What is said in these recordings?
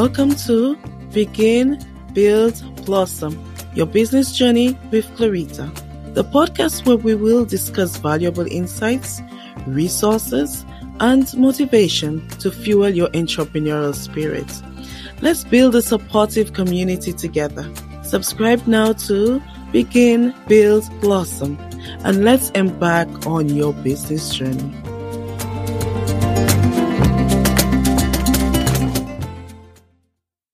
Welcome to Begin, Build, Blossom, your business journey with Clarita, the podcast where we will discuss valuable insights, resources, and motivation to fuel your entrepreneurial spirit. Let's build a supportive community together. Subscribe now to Begin, Build, Blossom, and let's embark on your business journey.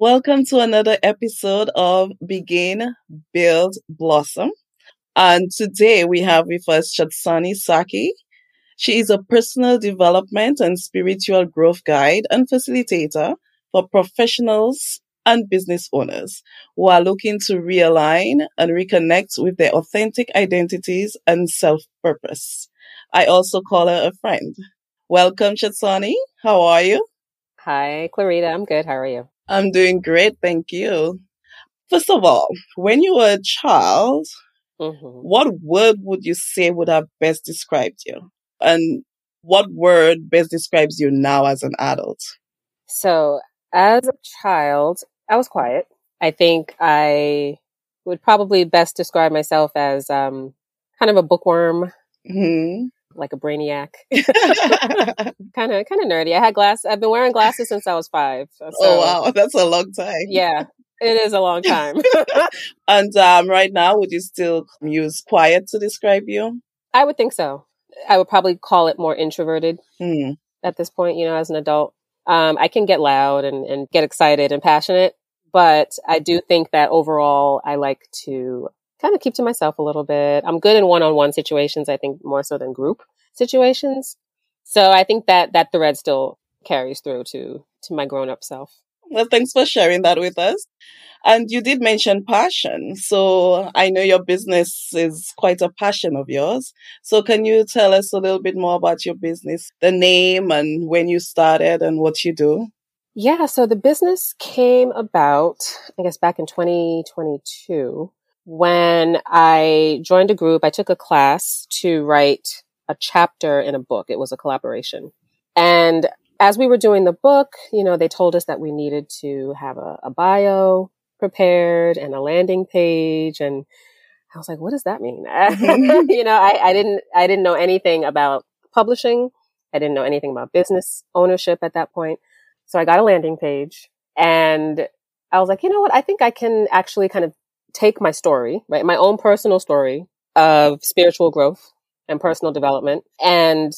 Welcome to another episode of Begin, Build, Blossom. And today we have with us Chotsani Sackey. She is a personal development and spiritual growth guide and facilitator for professionals and business owners who are looking to realign and reconnect with their authentic identities and self purpose. I also call her a friend. Welcome, Chotsani. How are you? Hi, Clarita. I'm good. How are you? I'm doing great, thank you. First of all, when you were a child, hmm what word would you say would have best described you? And what word best describes you now as an adult? So, as a child, I was quiet. I think I would probably best describe myself as um, kind of a bookworm, hmm like a brainiac, kind of kind of nerdy. I had glass. I've been wearing glasses since I was five. So, oh wow, that's a long time. yeah, it is a long time. And um, right now, would you still use quiet to describe you? I would think so. I would probably call it more introverted Hmm. at this point. You know, as an adult, um, I can get loud and, and get excited and passionate, but I do think that overall, I like to kind of keep to myself a little bit. I'm good in one-on-one situations. I think more so than group situations. So I think that that thread still carries through to to my grown-up self. Well, thanks for sharing that with us. And you did mention passion. So I know your business is quite a passion of yours. So can you tell us a little bit more about your business, the name and when you started and what you do? Yeah, so the business came about, I guess, back in 2022 when I joined a group. I took a class to write a chapter in a book. It was a collaboration. And as we were doing the book, you know, they told us that we needed to have a, a bio prepared and a landing page. And I was like, what does that mean? Mm-hmm. you know, I, I didn't, I didn't know anything about publishing. I didn't know anything about business ownership at that point. So I got a landing page and I was like, you know what? I think I can actually kind of take my story, right? My own personal story of spiritual growth and personal development and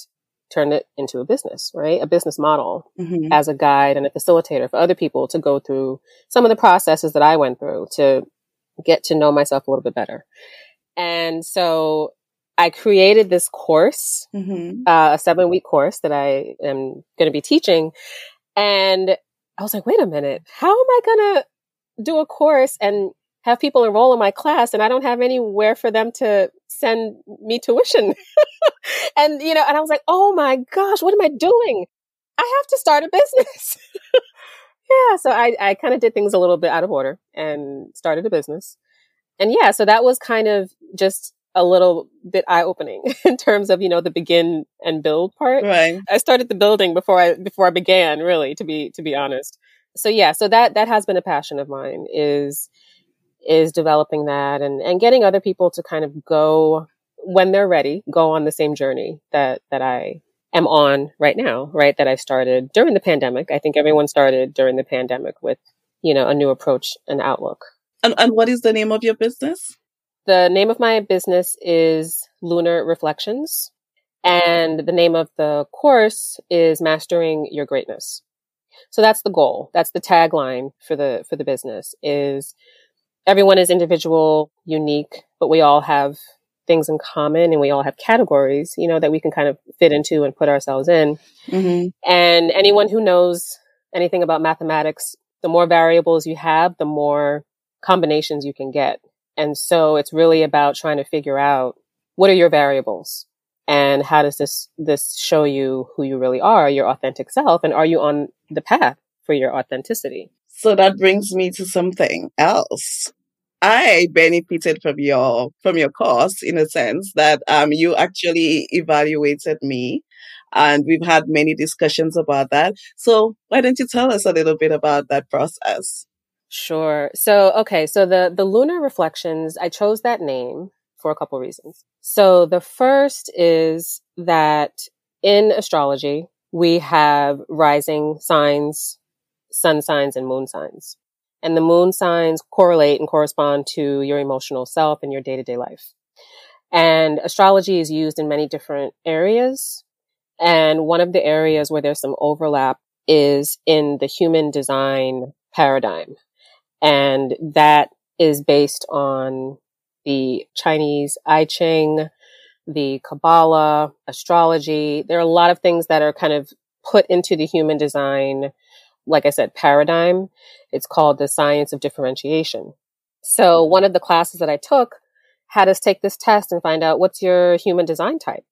turn it into a business, right? A business model hmm as a guide and a facilitator for other people to go through some of the processes that I went through to get to know myself a little bit better. And so I created this course, hmm uh, a seven week course that I am going to be teaching. And I was like, wait a minute, how am I going to do a course and have people enroll in my class and I don't have anywhere for them to send me tuition? and, you know, and I was like, oh my gosh, what am I doing? I have to start a business. yeah. So I, I kind of did things a little bit out of order and started a business. And yeah, so that was kind of just a little bit eye opening in terms of, you know, the begin and build part. Right. I started the building before I before I began, really, to be to be honest. So yeah, so that that has been a passion of mine is is developing that and and getting other people to kind of go when they're ready, go on the same journey that that I am on right now, right? That I started during the pandemic. I think everyone started during the pandemic with, you know, a new approach and outlook. And, and what is the name of your business? The name of my business is Lunar Reflections, and the name of the course is Mastering Your Greatness. So that's the goal. That's the tagline for the for the business is everyone is individual, unique, but we all have things in common and we all have categories, you know, that we can kind of fit into and put ourselves in. hmm And anyone who knows anything about mathematics, the more variables you have, the more combinations you can get. And so it's really about trying to figure out what are your variables and how does this, this show you who you really are, your authentic self? And are you on the path for your authenticity? So that brings me to something else. I benefited from your from your course in a sense that um you actually evaluated me And we've had many discussions about that. So why don't you tell us a little bit about that process? Sure. So, okay. So the, the lunar reflections, I chose that name for a couple reasons. So the first is that in astrology, we have rising signs, sun signs, and moon signs. And the moon signs correlate and correspond to your emotional self and your day to day life. And astrology is used in many different areas. And one of the areas where there's some overlap is in the human design paradigm. And that is based on the Chinese I Ching, the Kabbalah, astrology. There are a lot of things that are kind of put into the human design, like I said, paradigm. It's called the science of differentiation. So one of the classes that I took had us take this test and find out what's your human design type.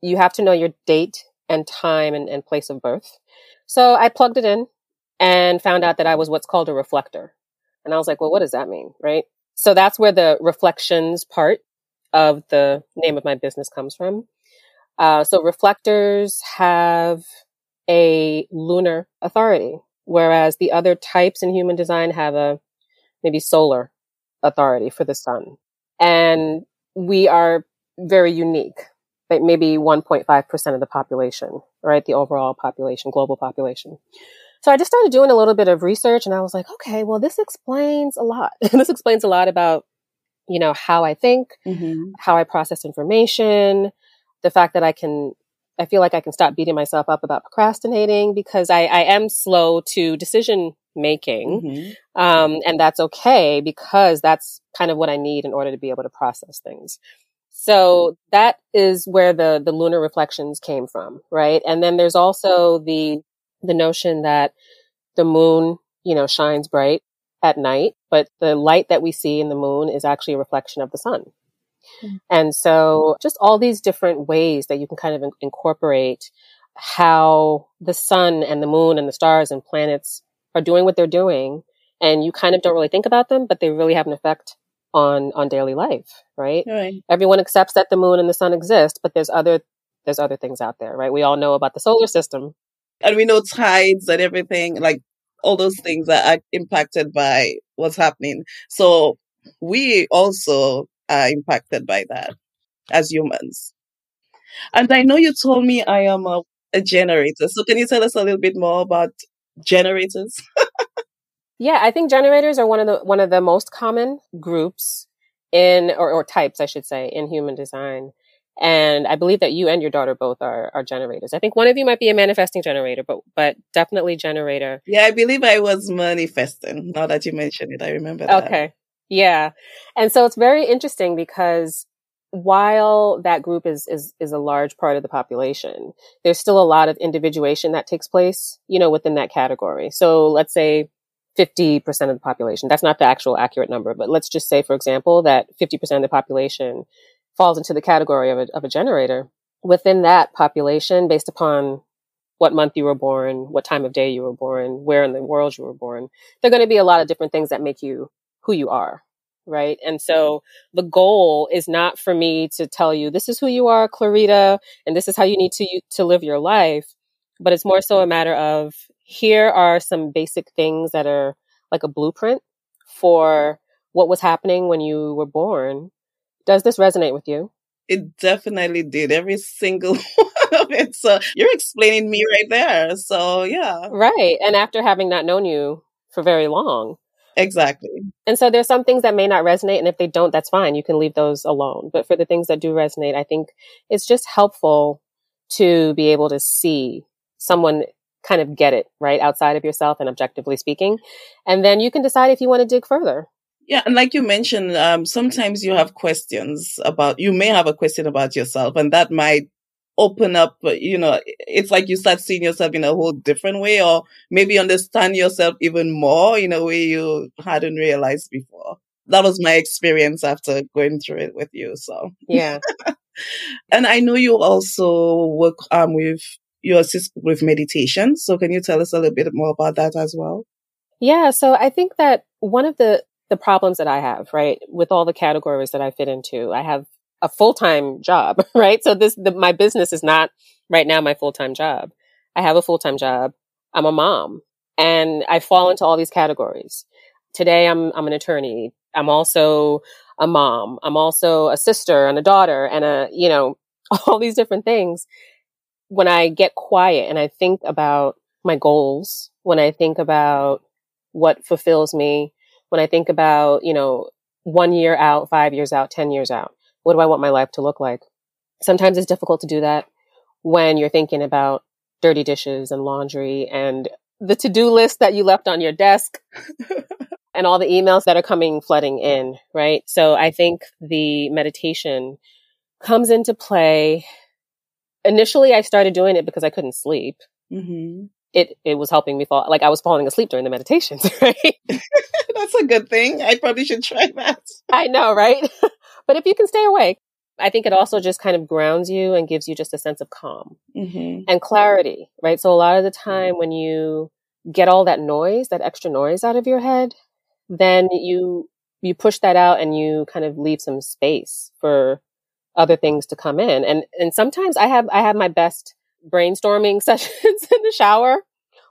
You have to know your date and time and, and place of birth. So I plugged it in and found out that I was what's called a reflector. And I was like, well, what does that mean? Right. So that's where the reflections part of the name of my business comes from. Uh, so reflectors have a lunar authority, whereas the other types in human design have a maybe solar authority for the sun. And we are very unique, like maybe 1.5% of the population, right? The overall population, global population. So I just started doing a little bit of research and I was like, okay, well, this explains a lot. this explains a lot about, you know, how I think, mm-hmm. how I process information, the fact that I can, I feel like I can stop beating myself up about procrastinating because I, I am slow to decision making. Mm-hmm. Um, and that's okay because that's kind of what I need in order to be able to process things. So that is where the, the lunar reflections came from, right? And then there's also the the notion that the moon, you know, shines bright at night, but the light that we see in the moon is actually a reflection of the sun. Mm-hmm. And so just all these different ways that you can kind of in- incorporate how the sun and the moon and the stars and planets are doing what they're doing. And you kind of don't really think about them, but they really have an effect on, on daily life, right? right? Everyone accepts that the moon and the sun exist, but there's other, there's other things out there, right? We all know about the solar system, and we know tides and everything, like all those things that are impacted by what's happening. So we also are impacted by that as humans. And I know you told me I am a, a generator. So can you tell us a little bit more about generators? yeah, I think generators are one of the one of the most common groups in or, or types, I should say, in human design. And I believe that you and your daughter both are, are generators. I think one of you might be a manifesting generator, but, but definitely generator. Yeah, I believe I was manifesting. Now that you mention it, I remember that. Okay. Yeah. And so it's very interesting because while that group is, is, is a large part of the population, there's still a lot of individuation that takes place, you know, within that category. So let's say 50% of the population. That's not the actual accurate number, but let's just say, for example, that 50% of the population falls into the category of a, of a generator. Within that population, based upon what month you were born, what time of day you were born, where in the world you were born, there are going to be a lot of different things that make you who you are. Right. And so mm-hmm. the goal is not for me to tell you, this is who you are, Clarita, and this is how you need to, to live your life. But it's more so a matter of here are some basic things that are like a blueprint for mm-hmm. what was happening when you were born does this resonate with you? It definitely did. Every single one of it. So you're explaining me right there. So yeah. Right. And after having not known you for very long. Exactly. And so there's some things that may not resonate. And if they don't, that's fine. You can leave those alone. But for the things that do resonate, I think it's just helpful to be able to see someone kind of get it right outside of yourself and objectively speaking. And then you can decide if you want to dig further. Yeah, and like you mentioned, um, sometimes you have questions about, you may have a question about yourself, and that might open up, you know, it's like you start seeing yourself in a whole different way, or maybe understand yourself even more in a way you hadn't realized before. That was my experience after going through it with you. So, yeah. and I know you also work um, with, you assist with meditation. So, can you tell us a little bit more about that as well? Yeah. So, I think that one of the the problems that I have, right? With all the categories that I fit into, I have a full-time job, right? So this, the, my business is not right now my full-time job. I have a full-time job. I'm a mom and I fall into all these categories. Today I'm I'm an attorney. I'm also a mom. I'm also a sister and a daughter and a, you know, all these different things. When I get quiet and I think about my goals, when I think about what fulfills me, when I think about, you know, one year out, five years out, 10 years out, what do I want my life to look like? Sometimes it's difficult to do that when you're thinking about dirty dishes and laundry and the to-do list that you left on your desk and all the emails that are coming flooding in, right? So I think the meditation comes into play. Initially, I started doing it because I couldn't sleep. Mm-hmm. It it was helping me fall. Like I was falling asleep during the meditations, right? That's a good thing. I probably should try that. I know, right? But if you can stay awake, I think it also just kind of grounds you and gives you just a sense of calm mm-hmm. and clarity, right? So a lot of the time when you get all that noise, that extra noise out of your head, then you you push that out and you kind of leave some space for other things to come in. And and sometimes I have I have my best brainstorming sessions in the shower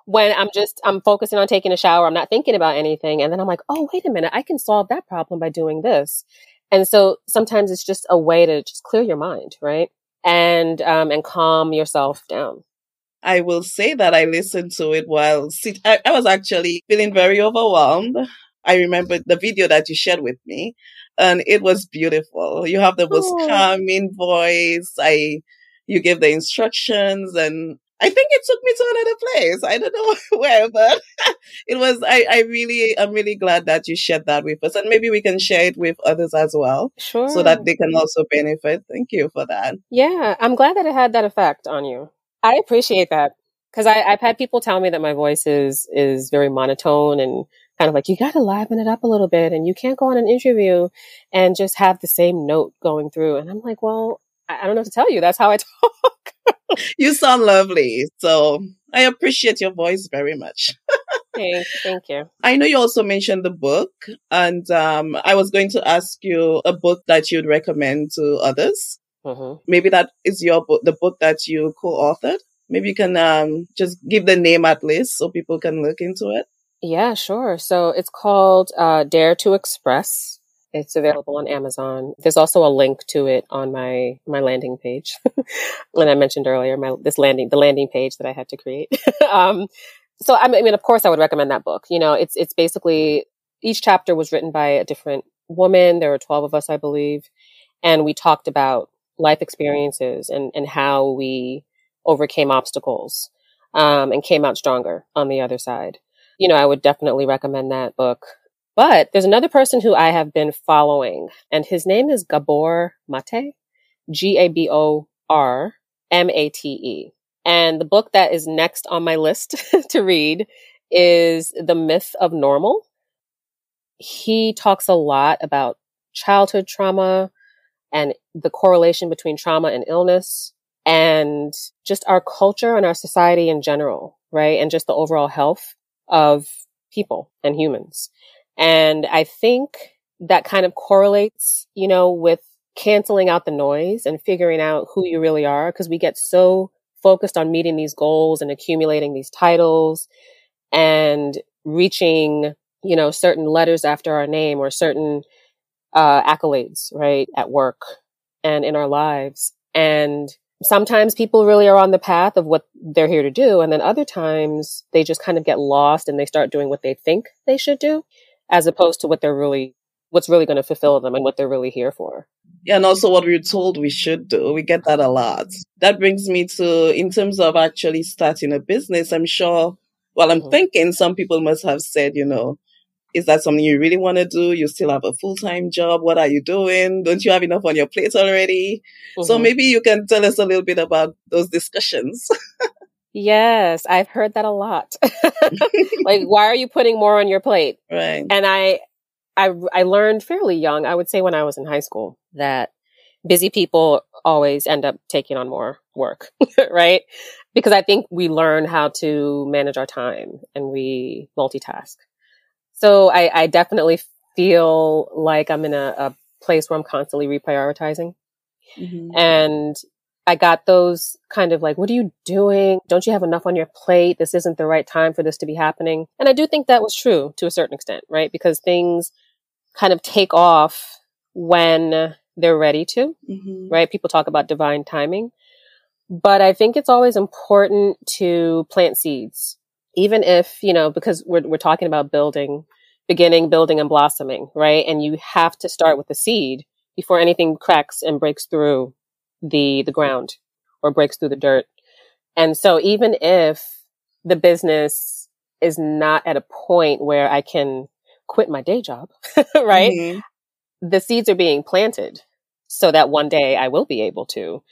when I'm just I'm focusing on taking a shower, I'm not thinking about anything and then I'm like, "Oh, wait a minute, I can solve that problem by doing this." And so sometimes it's just a way to just clear your mind, right? And um and calm yourself down. I will say that I listened to it while sit- I, I was actually feeling very overwhelmed. I remember the video that you shared with me and it was beautiful. You have the most oh. calming voice. I, you gave the instructions and I think it took me to another place. I don't know where, but it was, I, I really, I'm really glad that you shared that with us and maybe we can share it with others as well. Sure. So that they can also benefit. Thank you for that. Yeah. I'm glad that it had that effect on you. I appreciate that because I've had people tell me that my voice is, is very monotone and kind of like, you got to liven it up a little bit and you can't go on an interview and just have the same note going through. And I'm like, well, I don't know what to tell you. That's how I talk. you sound lovely. So I appreciate your voice very much. thank, thank you. I know you also mentioned the book, and um, I was going to ask you a book that you'd recommend to others. Mm-hmm. Maybe that is your book, the book that you co-authored. Maybe you can um, just give the name at least so people can look into it. Yeah, sure. So it's called uh, Dare to Express. It's available on Amazon. There's also a link to it on my my landing page, and I mentioned earlier my this landing the landing page that I had to create. um, so I mean, of course, I would recommend that book. You know, it's it's basically each chapter was written by a different woman. There were twelve of us, I believe, and we talked about life experiences and and how we overcame obstacles um, and came out stronger on the other side you know, I would definitely recommend that book. But there's another person who I have been following, and his name is Gabor Mate, G A B O R M A T E. And the book that is next on my list to read is The Myth of Normal. He talks a lot about childhood trauma and the correlation between trauma and illness and just our culture and our society in general, right? And just the overall health of people and humans. And I think that kind of correlates, you know, with canceling out the noise and figuring out who you really are because we get so focused on meeting these goals and accumulating these titles and reaching, you know, certain letters after our name or certain uh, accolades, right, at work and in our lives. And sometimes people really are on the path of what they're here to do. And then other times they just kind of get lost and they start doing what they think they should do as opposed to what they're really, what's really going to fulfill them and what they're really here for. Yeah, and also what we're told we should do. We get that a lot. That brings me to, in terms of actually starting a business, I'm sure, well, I'm mm-hmm. thinking some people must have said, you know, is that something you really want to do? You still have a full time job. What are you doing? Don't you have enough on your plate already? Mm-hmm. So maybe you can tell us a little bit about those discussions. yes, I've heard that a lot. like, why are you putting more on your plate? Right. And I, I, I learned fairly young, I would say when I was in high school, that busy people always end up taking on more work, right? Because I think we learn how to manage our time and we multitask. So I, I definitely feel like I'm in a, a, place where I'm constantly reprioritizing. Mm-hmm. And I got those kind of like, what are you doing? Don't you have enough on your plate? This isn't the right time for this to be happening. And I do think that was true to a certain extent, right? Because things kind of take off when they're ready to, Mm-hmm. right? People talk about divine timing. But I think it's always important to plant seeds, even if, you know, because we're, we're talking about building, beginning, building and blossoming, right? And you have to start with the seed before anything cracks and breaks through the, the ground or breaks through the dirt. And so even if the business is not at a point where I can quit my day job, right? Mhm. the seeds are being planted so that one day I will be able to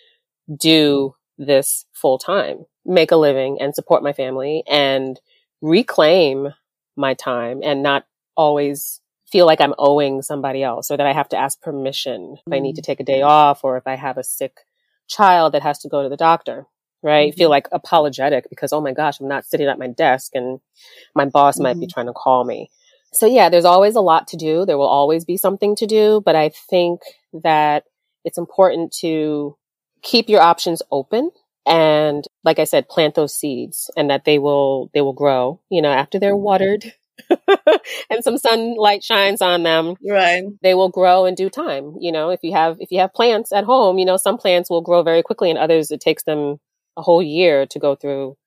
do this full time, make a living and support my family and reclaim my time and not always feel like I'm owing somebody else or that I have to ask permission if I need to mm. take a day off or if I have a sick child that has to go to the doctor, right? Mhm. Feel mm-hmm. like apologetic because, oh my gosh, I'm not sitting at my desk and my boss might be mm-hmm. trying to call me. So yeah, there's always a lot to do. There will always be something to do, but I think that it's important to keep your options open and like I said, plant those seeds and that they will, they will grow, you know, after they're mm-hmm. watered and some sunlight shines on them, Right. they will grow in due time. You know, if you have, if you have plants at home, you know, some plants will grow very quickly and others it takes them a whole year to go through,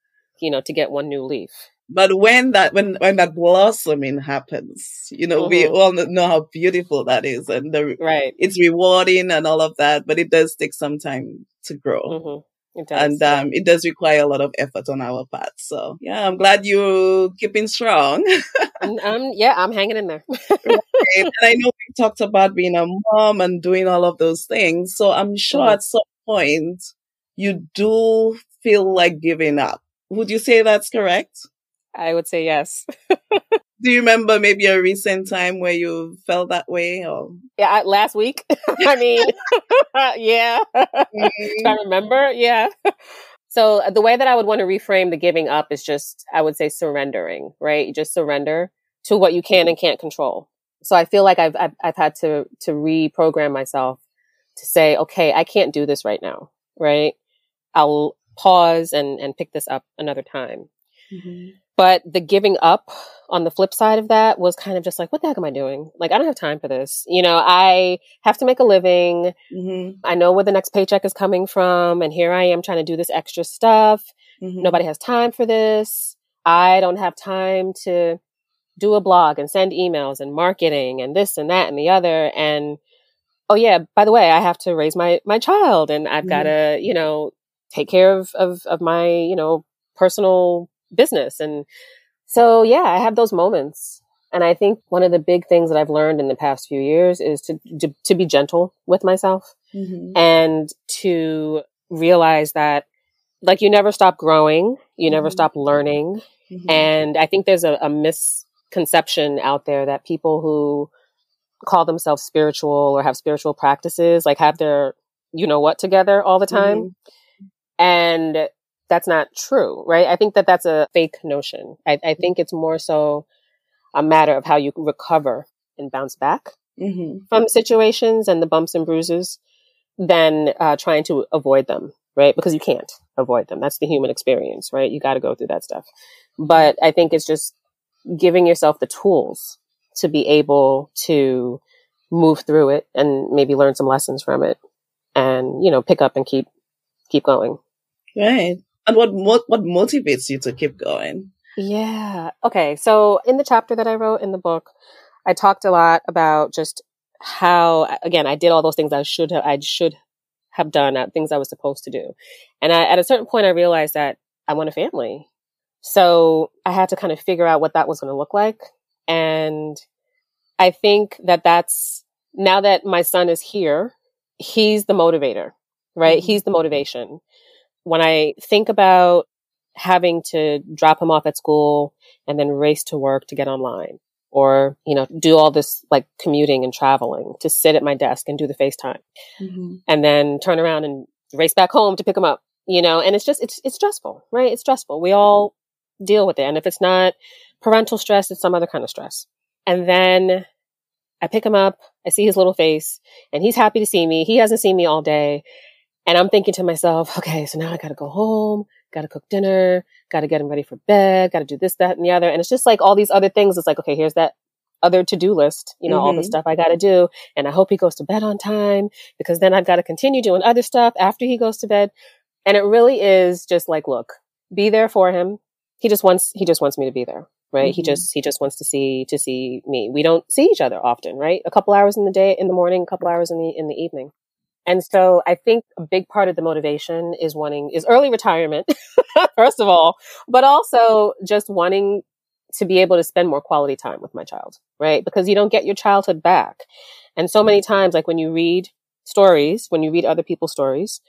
you know, to get one new leaf. But when that when when that blossoming happens, you know, we Mhm. all know how beautiful that is, and the, Right. it's rewarding and all of that. But it does take some time to grow. hmm does. And um, it does require a lot of effort on our part. So yeah, I'm glad you're keeping strong. Um, yeah, I'm hanging in there. and I know we talked about being a mom and doing all of those things. So I'm sure Mhm. at some point you do feel like giving up. Would you say that's correct? I would say yes. Do you remember maybe a recent time where you felt that way? Or Yeah, I, last week. I mean, yeah. Do I remember? Yeah. So uh, the way that I would want to reframe the giving up is just, I would say surrendering, right? You just surrender to what you can and can't control. So I feel like I've, I've, I've had to, to reprogram myself to say, okay, I can't do this right now, right? I'll pause and, and pick this up another time. Mhm. But the giving up on the flip side of that was kind of just like, what the heck am I doing? Like, I don't have time for this. You know, I have to make a living. Mhm. I know where the next paycheck is coming from. And here I am trying to do this extra stuff. Mhm. Nobody has time for this. I don't have time to do a blog and send emails and marketing and this and that and the other. And oh yeah, by the way, I have to raise my, my child and I've Mhm. got to, you know, take care of, of, of my, you know, personal business. And so, yeah, I have those moments. And I think one of the big things that I've learned in the past few years is to, to, to be gentle with myself Mhm. and to realize that like you never stop growing, you never Mhm. stop learning. Mhm. And I think there's a, a misconception out there that people who call themselves spiritual or have spiritual practices like have their you know what together all the time. Mhm. And that's not true, right? I think that that's a fake notion. I, I think it's more so a matter of how you recover and bounce back Mhm. from situations and the bumps and bruises than uh, trying to avoid them, right? Because you can't avoid them. That's the human experience, right? You got to go through that stuff. But I think it's just giving yourself the tools to be able to move through it and maybe learn some lessons from it and, you know, pick up and keep, keep going. Right. And what mo- what motivates you to keep going? Yeah. Okay. So in the chapter that I wrote in the book, I talked a lot about just how, again, I did all those things I should have, I should have done, uh, things I was supposed to do. And I, at a certain point, I realized that I want a family. So I had to kind of figure out what that was going to look like. And I think that that's now that my son is here, he's the motivator, right? Mhm. He's the motivation. When I think about having to drop him off at school and then race to work to get online or, you know, do all this like commuting and traveling to sit at my desk and do the FaceTime Mhm. and then turn around and race back home to pick him up, you know, and it's just, it's, it's stressful, right? It's stressful. We all deal with it. And if it's not parental stress, it's some other kind of stress. And then I pick him up, I see his little face and he's happy to see me. He hasn't seen me all day. And I'm thinking to myself, okay, so now I got to go home, got to cook dinner, got to get him ready for bed, got to do this, that, and the other. And it's just like all these other things. It's like, okay, here's that other to-do list, you know, mm-hmm. all the mm-hmm. stuff I got to do. And I hope he goes to bed on time because then I've got to continue doing other stuff after he goes to bed. And it really is just like, look, be there for him. He just wants, he just wants me to be there, right? Mm-hmm. He just, he just wants to see, to see me. We don't see each other often, right? A couple hours in the day, in the morning, a couple hours in the, in the evening. And so I think a big part of the motivation is wanting, is early retirement, first of all, but also just wanting to be able to spend more quality time with my child, right? Because you don't get your childhood back. And so many times, like when you read stories, when you read other people's stories,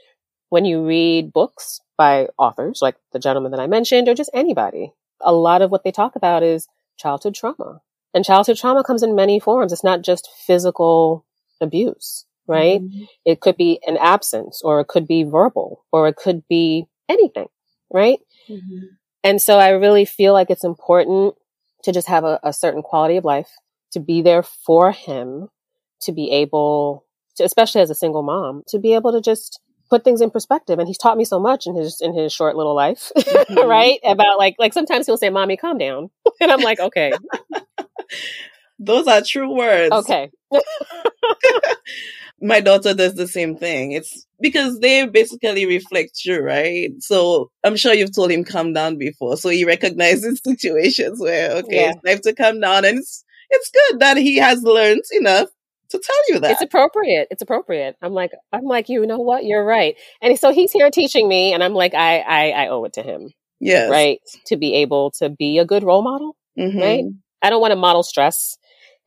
when you read books by authors like the gentleman that I mentioned or just anybody, a lot of what they talk about is childhood trauma. And childhood trauma comes in many forms. It's not just physical abuse, right? Mm-hmm. It could be an absence or it could be verbal or it could be anything, right? Mm-hmm. And so I really feel like it's important to just have a, a certain quality of life, to be there for him, to be able to, especially as a single mom, to be able to just put things in perspective. And he's taught me so much in his, in his short little life, mm-hmm. right? About like, like sometimes he'll say, mommy, calm down. and I'm like, okay. Those are true words. Okay. My daughter does the same thing. It's because they basically reflect you, right? So I'm sure you've told him calm down before. So he recognizes situations where, okay, yeah. it's time to calm down. And it's, it's good that he has learned enough to tell you that. It's appropriate. It's appropriate. I'm like, I'm like, you know what? You're right. And so he's here teaching me and I'm like, I, I, I owe it to him. Yes. Right. To be able to be a good role model. Mm-hmm. Right. I don't want to model stress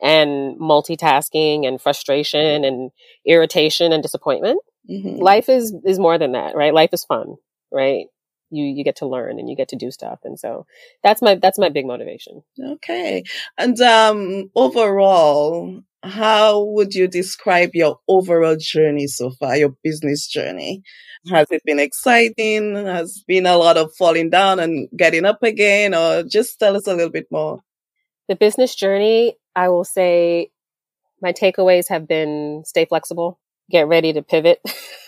and multitasking and frustration and irritation and disappointment. Mm-hmm. Life is is more than that, right? Life is fun, right? You you get to learn and you get to do stuff, and so that's my that's my big motivation. Okay, and um, overall, how would you describe your overall journey so far? Your business journey has it been exciting? Has been a lot of falling down and getting up again, or just tell us a little bit more? The business journey I will say my takeaways have been stay flexible, get ready to pivot.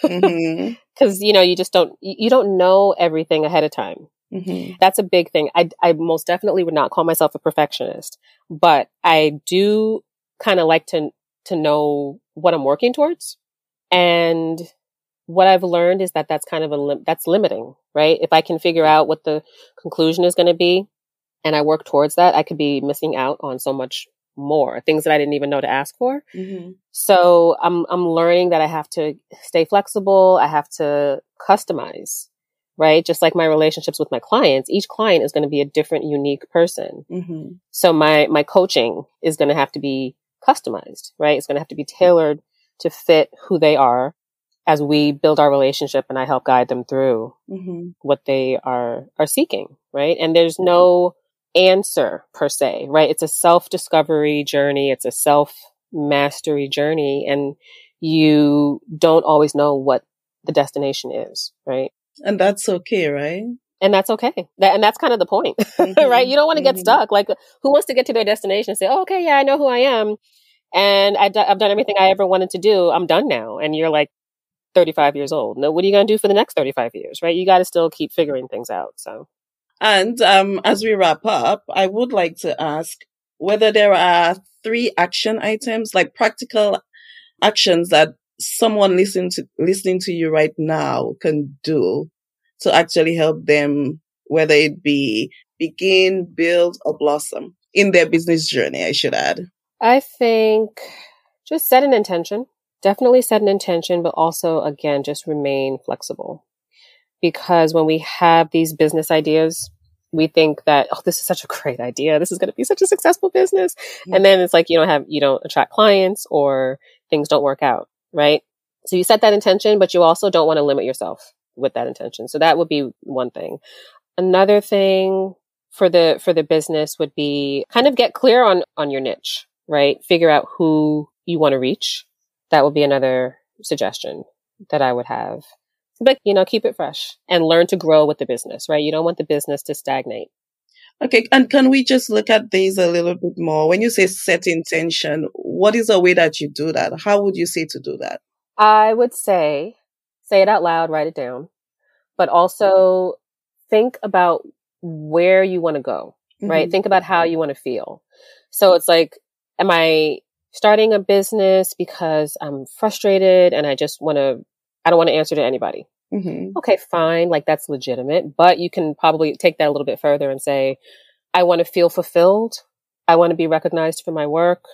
Mm-hmm. Cause you know, you just don't, you don't know everything ahead of time. Mm-hmm. That's a big thing. I, I most definitely would not call myself a perfectionist, but I do kind of like to, to know what I'm working towards. And what I've learned is that that's kind of a, lim- that's limiting, right? If I can figure out what the conclusion is going to be and I work towards that, I could be missing out on so much more things that I didn't even know to ask for. Mm-hmm. So I'm I'm learning that I have to stay flexible. I have to customize, right? Just like my relationships with my clients, each client is going to be a different, unique person. Mm-hmm. So my my coaching is going to have to be customized, right? It's going to have to be tailored to fit who they are as we build our relationship and I help guide them through mm-hmm. what they are are seeking, right? And there's no answer per se, right? It's a self discovery journey. It's a self mastery journey and you don't always know what the destination is, right? And that's okay, right? And that's okay. That, and that's kind of the point, mm-hmm. right? You don't want to get mm-hmm. stuck. Like, who wants to get to their destination and say, oh, okay, yeah, I know who I am. And I d- I've done everything I ever wanted to do. I'm done now. And you're like 35 years old. No, what are you going to do for the next 35 years, right? You got to still keep figuring things out. So. And um, as we wrap up, I would like to ask whether there are three action items, like practical actions that someone listening to listening to you right now can do to actually help them, whether it be begin, build, or blossom in their business journey. I should add. I think just set an intention. Definitely set an intention, but also again, just remain flexible because when we have these business ideas, we think that, oh, this is such a great idea. This is going to be such a successful business. Mm-hmm. And then it's like, you don't have, you don't attract clients or things don't work out. Right. So you set that intention, but you also don't want to limit yourself with that intention. So that would be one thing. Another thing for the, for the business would be kind of get clear on, on your niche, right? Figure out who you want to reach. That would be another suggestion that I would have but you know, keep it fresh and learn to grow with the business, right? You don't want the business to stagnate. Okay. And can we just look at these a little bit more? When you say set intention, what is a way that you do that? How would you say to do that? I would say say it out loud, write it down, but also think about where you want to go, right? Mhm. Think about how you want to feel. So it's like, am I starting a business because I'm frustrated and I just want to, I don't want to answer to anybody. Mhm. Okay, fine. Like that's legitimate, but you can probably take that a little bit further and say, I want to feel fulfilled. I want to be recognized for my work.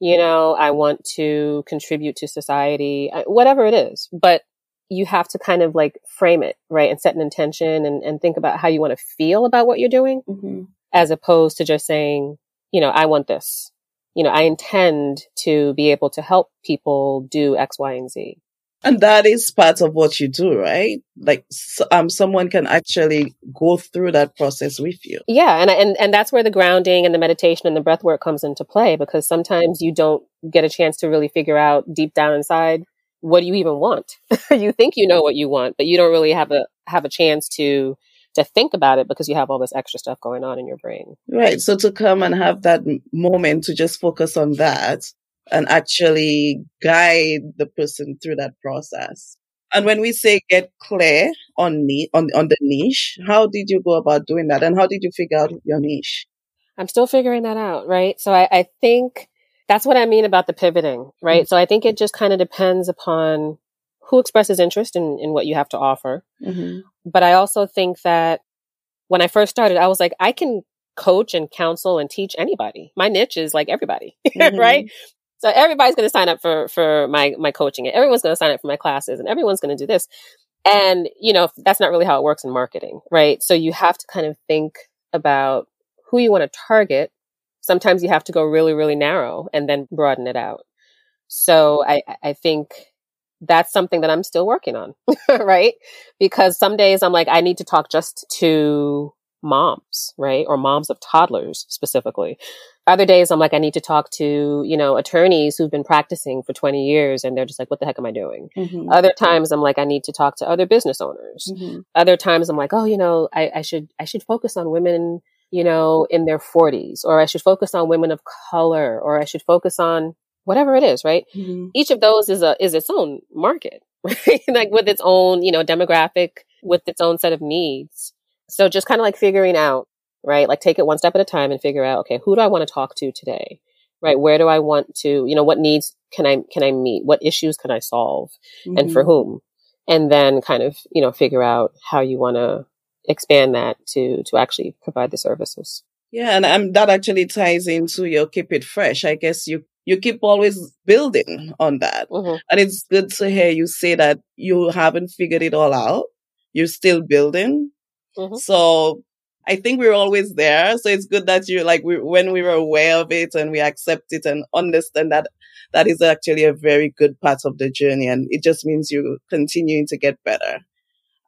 You know, I want to contribute to society, whatever it is. But you have to kind of like frame it, right? And set an intention and, and think about how you want to feel about what you're doing Mhm. as opposed to just saying, you know, I want this. You know, I intend to be able to help people do X, Y, and Z. And that is part of what you do, right? Like, um, someone can actually go through that process with you. Yeah, and and and that's where the grounding and the meditation and the breath work comes into play because sometimes you don't get a chance to really figure out deep down inside what do you even want. you think you know what you want, but you don't really have a have a chance to to think about it because you have all this extra stuff going on in your brain. Right. So to come and have that moment to just focus on that and actually guide the person through that process. And when we say get clear on ni- on on the niche, how did you go about doing that, and how did you figure out your niche? I'm still figuring that out, right? So I, I think that's what I mean about the pivoting, right? So I think it just kind of depends upon who expresses interest in, in what you have to offer. Mm-hmm. But I also think that when I first started, I was like, I can coach and counsel and teach anybody. My niche is like everybody, Mhm. right? So everybody's going to sign up for for my my coaching. Everyone's going to sign up for my classes, and everyone's going to do this. And you know that's not really how it works in marketing, right? So you have to kind of think about who you want to target. Sometimes you have to go really really narrow and then broaden it out. So I I think that's something that I'm still working on, right? Because some days I'm like, I need to talk just to moms, right? Or moms of toddlers specifically. Other days I'm like, I need to talk to, you know, attorneys who've been practicing for 20 years and they're just like, what the heck am I doing? Mm-hmm. Other times I'm like, I need to talk to other business owners. Mm-hmm. Other times I'm like, oh, you know, I, I should, I should focus on women, you know, in their forties, or I should focus on women of color, or I should focus on whatever it is, right? Mm-hmm. each of those is a is its own market, right? like with its own, you know, demographic, with its own set of needs. So just kind of like figuring out, right? Like take it one step at a time and figure out, okay, who do I want to talk to today? Right? Where do I want to, you know, what needs can I can I meet? What issues can I solve? And for whom? And then kind of, you know, figure out how you want to expand that to to actually provide the services. Yeah, and um, that actually ties into your keep it fresh. I guess you you keep always building on that, Mhm. and it's good to hear you say that you haven't figured it all out. You're still building. Mhm. So I think we're always there. So it's good that you like we when we were aware of it and we accept it and understand that that is actually a very good part of the journey, and it just means you're continuing to get better.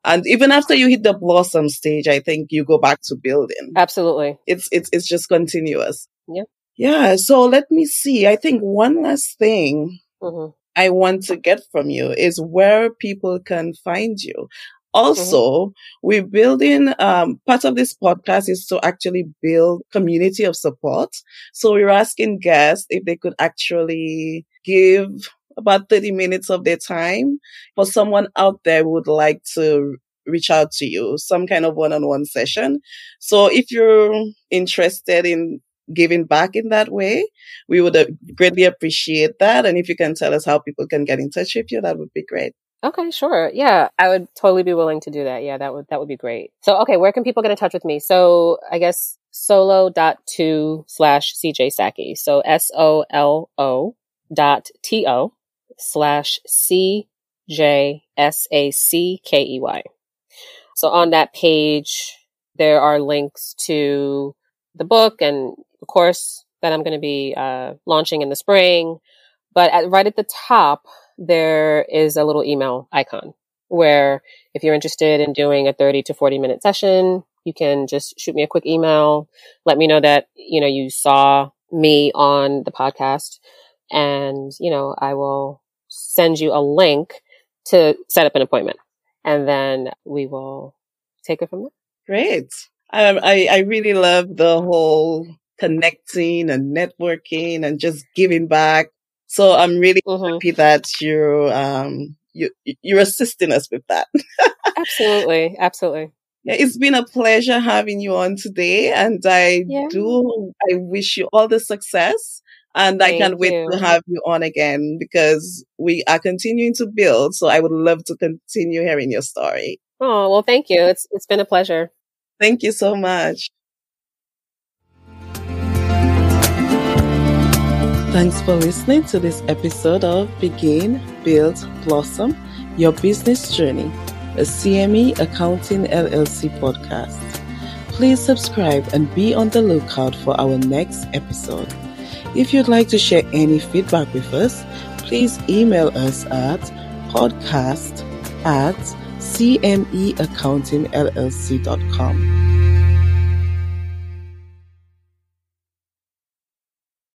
And even after you hit the blossom stage, I think you go back to building Absolutely. it's it's it's just continuous. Yeah. Yeah. So let me see. I think one last thing hmm I want to get from you is where people can find you. Also, we're building, um, part of this podcast is to actually build community of support. So we're asking guests if they could actually give about 30 minutes of their time for someone out there who would like to reach out to you, some kind of one-on-one session. So if you're interested in giving back in that way, we would uh, greatly appreciate that. And if you can tell us how people can get in touch with you, that would be great. Okay, sure. Yeah, I would totally be willing to do that. Yeah, that would that would be great. So, okay, where can people get in touch with me? So, I guess solo dot to slash CJ Sackey. So S O L O dot T O slash C J S A C K E Y. So on that page, there are links to the book and the course that I'm going to be uh, launching in the spring. But at, right at the top, there is a little email icon where if you're interested in doing a 30 to 40 minute session, you can just shoot me a quick email. Let me know that, you know, you saw me on the podcast and, you know, I will send you a link to set up an appointment and then we will take it from there. Great. Um, I, I really love the whole connecting and networking and just giving back. So I'm really Mm-hmm. happy that you um you you're assisting us with that. absolutely, absolutely. Yeah, it's been a pleasure having you on today, and I Yeah. do. I wish you all the success, and I can't wait you. to have you on again because we are continuing to build. So I would love to continue hearing your story. Oh, well, thank you. It's it's been a pleasure. Thank you so much. Thanks for listening to this episode of Begin, Build, Blossom Your Business Journey, a CME Accounting LLC podcast. Please subscribe and be on the lookout for our next episode. If you'd like to share any feedback with us, please email us at podcast at cmeaccountingllc.com.